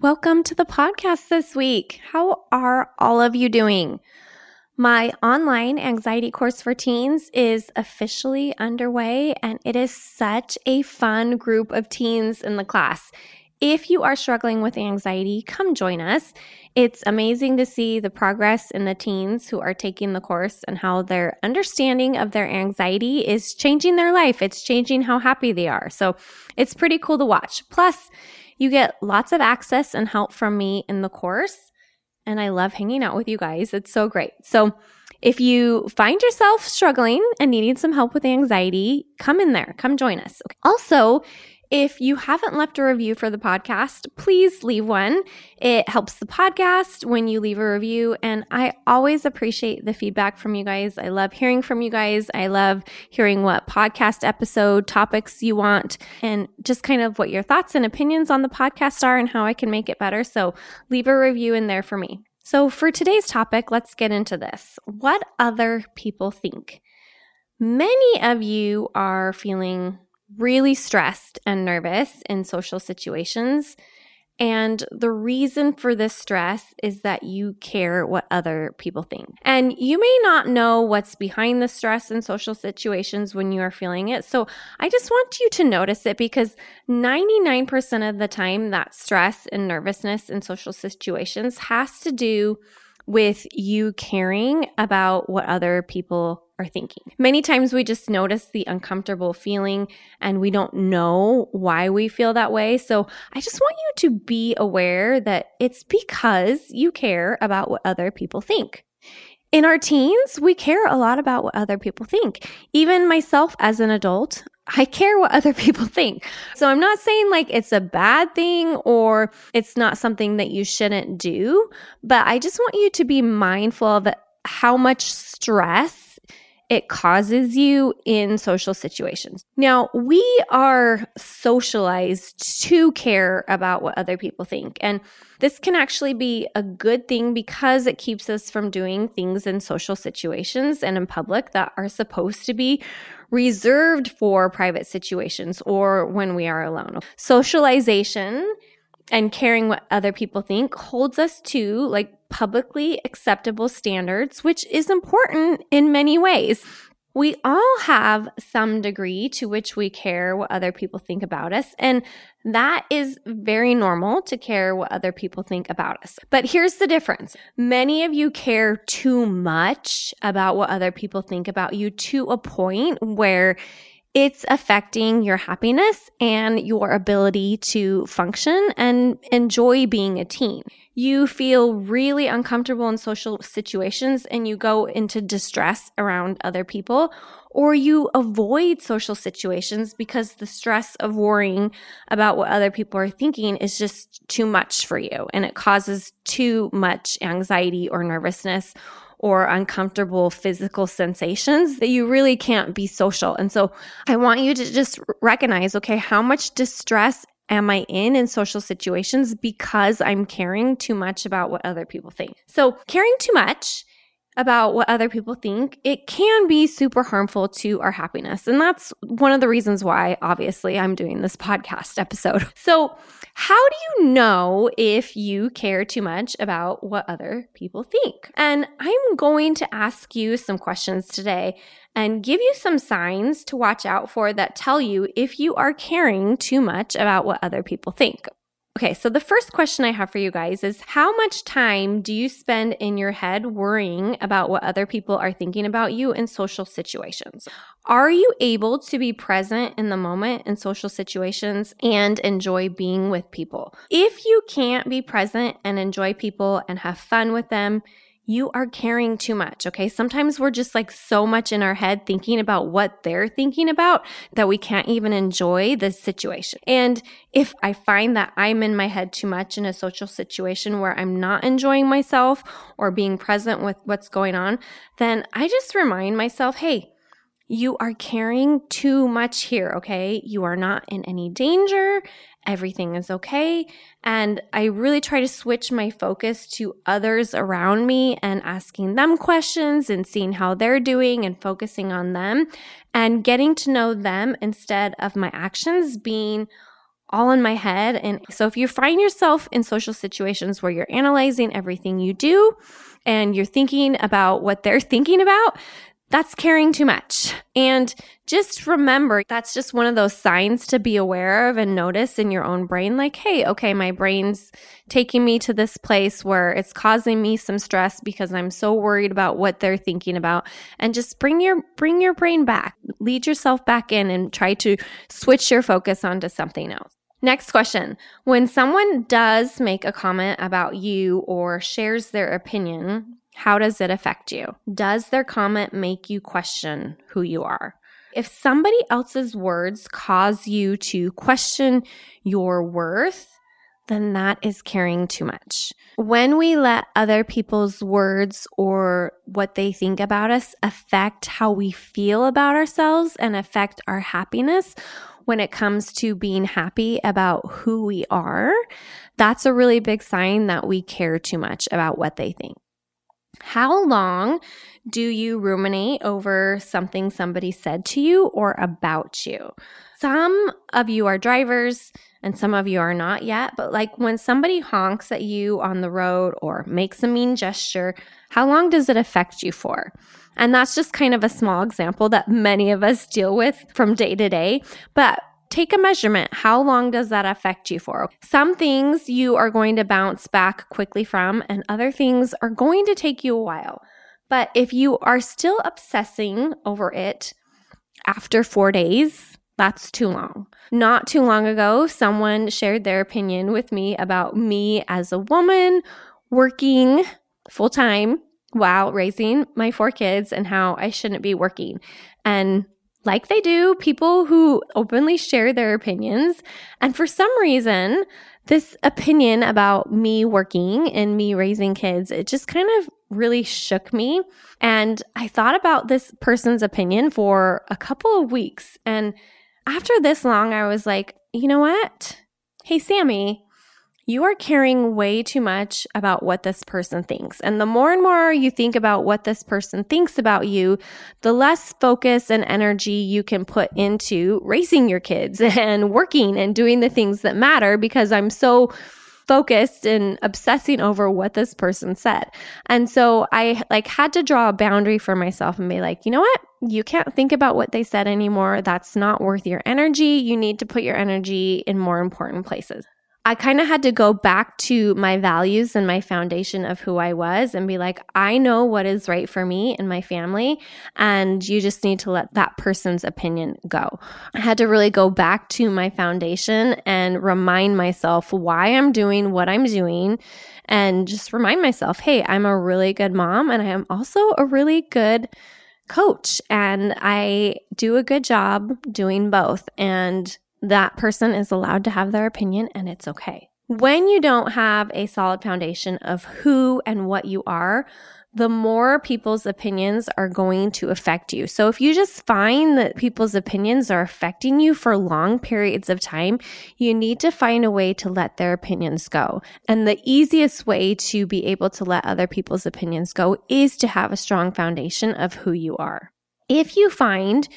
welcome to the podcast this week. How are all of you doing? My online anxiety course for teens is officially underway and it is such a fun group of teens in the class. If you are struggling with anxiety, come join us. It's amazing to see the progress in the teens who are taking the course and how their understanding of their anxiety is changing their life. It's changing how happy they are. So it's pretty cool to watch. Plus, you get lots of access and help from me in the course. And I love hanging out with you guys. It's so great. So if you find yourself struggling and needing some help with anxiety, come in there. Come join us. Okay. Also, if you haven't left a review for the podcast, please leave one. It helps the podcast when you leave a review. And I always appreciate the feedback from you guys. I love hearing from you guys. I love hearing what podcast episode topics you want and just kind of what your thoughts and opinions on the podcast are and how I can make it better. So leave a review in there for me. So for today's topic, let's get into this. What other people think? Many of you are feeling really stressed and nervous in social situations. And the reason for this stress is that you care what other people think. And you may not know what's behind the stress in social situations when you are feeling it. So I just want you to notice it because 99% of the time, that stress and nervousness in social situations has to do with you caring about what other people are thinking. Many times we just notice the uncomfortable feeling and we don't know why we feel that way. So I just want you to be aware that it's because you care about what other people think. In our teens, we care a lot about what other people think. Even myself as an adult, I care what other people think. So I'm not saying like it's a bad thing or it's not something that you shouldn't do, but I just want you to be mindful of how much stress it causes you in social situations. Now, we are socialized to care about what other people think. And this can actually be a good thing because it keeps us from doing things in social situations and in public that are supposed to be reserved for private situations or when we are alone. Socialization and caring what other people think holds us to like publicly acceptable standards, which is important in many ways. We all have some degree to which we care what other people think about us, and that is very normal to care what other people think about us. But here's the difference. Many of you care too much about what other people think about you to a point where it's affecting your happiness and your ability to function and enjoy being a teen. You feel really uncomfortable in social situations and you go into distress around other people, or you avoid social situations because the stress of worrying about what other people are thinking is just too much for you and it causes too much anxiety or nervousness or uncomfortable physical sensations that you really can't be social. And so I want you to just recognize, okay, how much distress am I in in social situations because I'm caring too much about what other people think? So caring too much about what other people think, it can be super harmful to our happiness. And that's one of the reasons why, obviously, I'm doing this podcast episode. So, how do you know if you care too much about what other people think? And I'm going to ask you some questions today and give you some signs to watch out for that tell you if you are caring too much about what other people think. Okay, so the first question I have for you guys is how much time do you spend in your head worrying about what other people are thinking about you in social situations? Are you able to be present in the moment in social situations and enjoy being with people? If you can't be present and enjoy people and have fun with them, you are caring too much. Okay. Sometimes we're just like so much in our head thinking about what they're thinking about that we can't even enjoy the situation. And if I find that I'm in my head too much in a social situation where I'm not enjoying myself or being present with what's going on, then I just remind myself, Hey, you are caring too much here, okay? You are not in any danger. Everything is okay. And I really try to switch my focus to others around me and asking them questions and seeing how they're doing and focusing on them and getting to know them instead of my actions being all in my head. And so if you find yourself in social situations where you're analyzing everything you do and you're thinking about what they're thinking about, that's caring too much. And just remember, that's just one of those signs to be aware of and notice in your own brain like, hey, okay, my brain's taking me to this place where it's causing me some stress because I'm so worried about what they're thinking about. And just bring your bring your brain back. Lead yourself back in and try to switch your focus onto something else. Next question. When someone does make a comment about you or shares their opinion, how does it affect you? Does their comment make you question who you are? If somebody else's words cause you to question your worth, then that is caring too much. When we let other people's words or what they think about us affect how we feel about ourselves and affect our happiness when it comes to being happy about who we are, that's a really big sign that we care too much about what they think. How long do you ruminate over something somebody said to you or about you? Some of you are drivers and some of you are not yet, but like when somebody honks at you on the road or makes a mean gesture, how long does it affect you for? And that's just kind of a small example that many of us deal with from day to day. But take a measurement. How long does that affect you for? Some things you are going to bounce back quickly from, and other things are going to take you a while. But if you are still obsessing over it after four days, that's too long. Not too long ago, someone shared their opinion with me about me as a woman working full time while raising my four kids and how I shouldn't be working. And like they do, people who openly share their opinions. And for some reason, this opinion about me working and me raising kids, it just kind of really shook me. And I thought about this person's opinion for a couple of weeks. And after this long, I was like, you know what? Hey, Sammy, you are caring way too much about what this person thinks. And the more and more you think about what this person thinks about you, the less focus and energy you can put into raising your kids and working and doing the things that matter because I'm so focused and obsessing over what this person said. And so I like had to draw a boundary for myself and be like, you know what? You can't think about what they said anymore. That's not worth your energy. You need to put your energy in more important places. I kind of had to go back to my values and my foundation of who I was and be like, I know what is right for me and my family. And you just need to let that person's opinion go. I had to really go back to my foundation and remind myself why I'm doing what I'm doing and just remind myself, hey, I'm a really good mom and I am also a really good coach and I do a good job doing both. And that person is allowed to have their opinion and it's okay. When you don't have a solid foundation of who and what you are, the more people's opinions are going to affect you. So if you just find that people's opinions are affecting you for long periods of time, you need to find a way to let their opinions go. And the easiest way to be able to let other people's opinions go is to have a strong foundation of who you are. If you find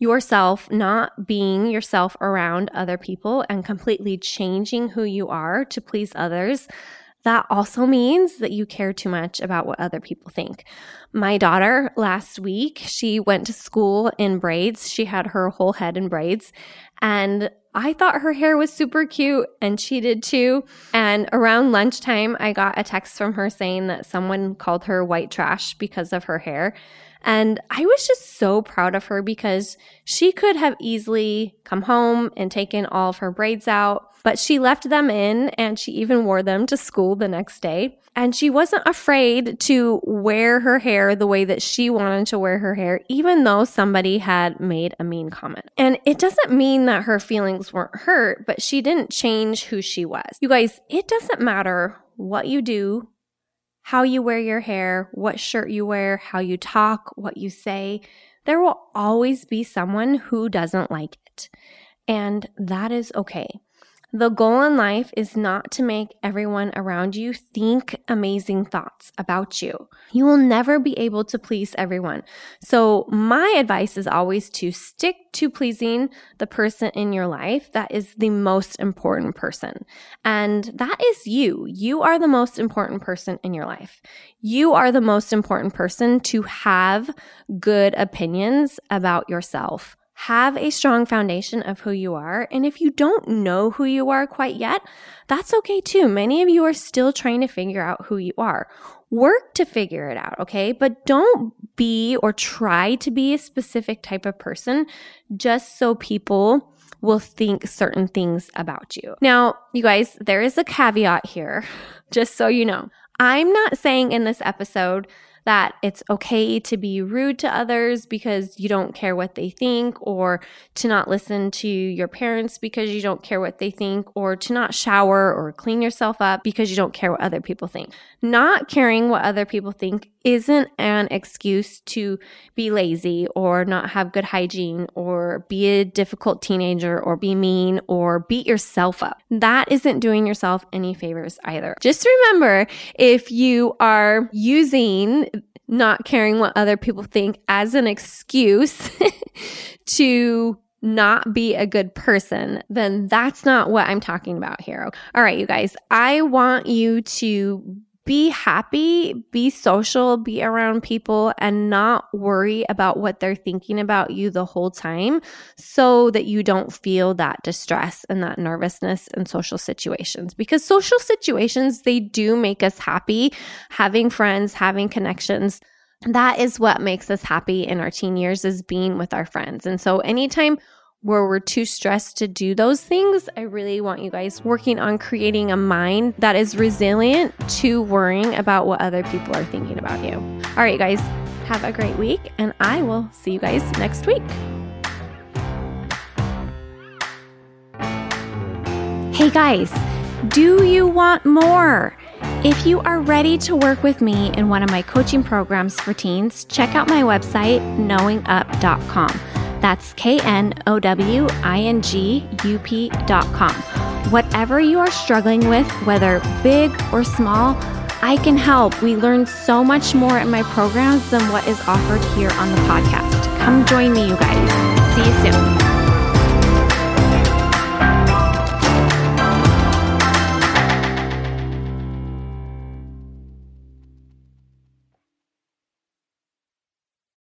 yourself not being yourself around other people and completely changing who you are to please others, that also means that you care too much about what other people think. My daughter last week, she went to school in braids. She had her whole head in braids and I thought her hair was super cute and she did too. And around lunchtime, I got a text from her saying that someone called her white trash because of her hair. And I was just so proud of her because she could have easily come home and taken all of her braids out, but she left them in and she even wore them to school the next day. And she wasn't afraid to wear her hair the way that she wanted to wear her hair, even though somebody had made a mean comment. And it doesn't mean that her feelings weren't hurt, but she didn't change who she was. You guys, it doesn't matter what you do, how you wear your hair, what shirt you wear, how you talk, what you say. There will always be someone who doesn't like it. And that is okay. The goal in life is not to make everyone around you think amazing thoughts about you. You will never be able to please everyone. So my advice is always to stick to pleasing the person in your life that is the most important person. And that is you. You are the most important person in your life. You are the most important person to have good opinions about yourself have a strong foundation of who you are. And if you don't know who you are quite yet, that's okay too. Many of you are still trying to figure out who you are. Work to figure it out, okay? But don't be or try to be a specific type of person just so people will think certain things about you. Now, you guys, there is a caveat here, just so you know. I'm not saying in this episode that it's okay to be rude to others because you don't care what they think, or to not listen to your parents because you don't care what they think, or to not shower or clean yourself up because you don't care what other people think. Not caring what other people think isn't an excuse to be lazy or not have good hygiene or be a difficult teenager or be mean or beat yourself up. That isn't doing yourself any favors either. Just remember if you are using not caring what other people think as an excuse to not be a good person, then that's not what I'm talking about here. All right, you guys, I want you to be happy, be social, be around people, and not worry about what they're thinking about you the whole time so that you don't feel that distress and that nervousness in social situations. Because social situations, they do make us happy. Having friends, having connections, that is what makes us happy in our teen years is being with our friends. And so anytime where we're too stressed to do those things, I really want you guys working on creating a mind that is resilient to worrying about what other people are thinking about you. All right, guys, have a great week, and I will see you guys next week. Hey, guys, do you want more? If you are ready to work with me in one of my coaching programs for teens, check out my website, knowingup.com. That's K N O W I N G U P dot com. Whatever you are struggling with, whether big or small, I can help. We learn so much more in my programs than what is offered here on the podcast. Come join me, you guys. See you soon.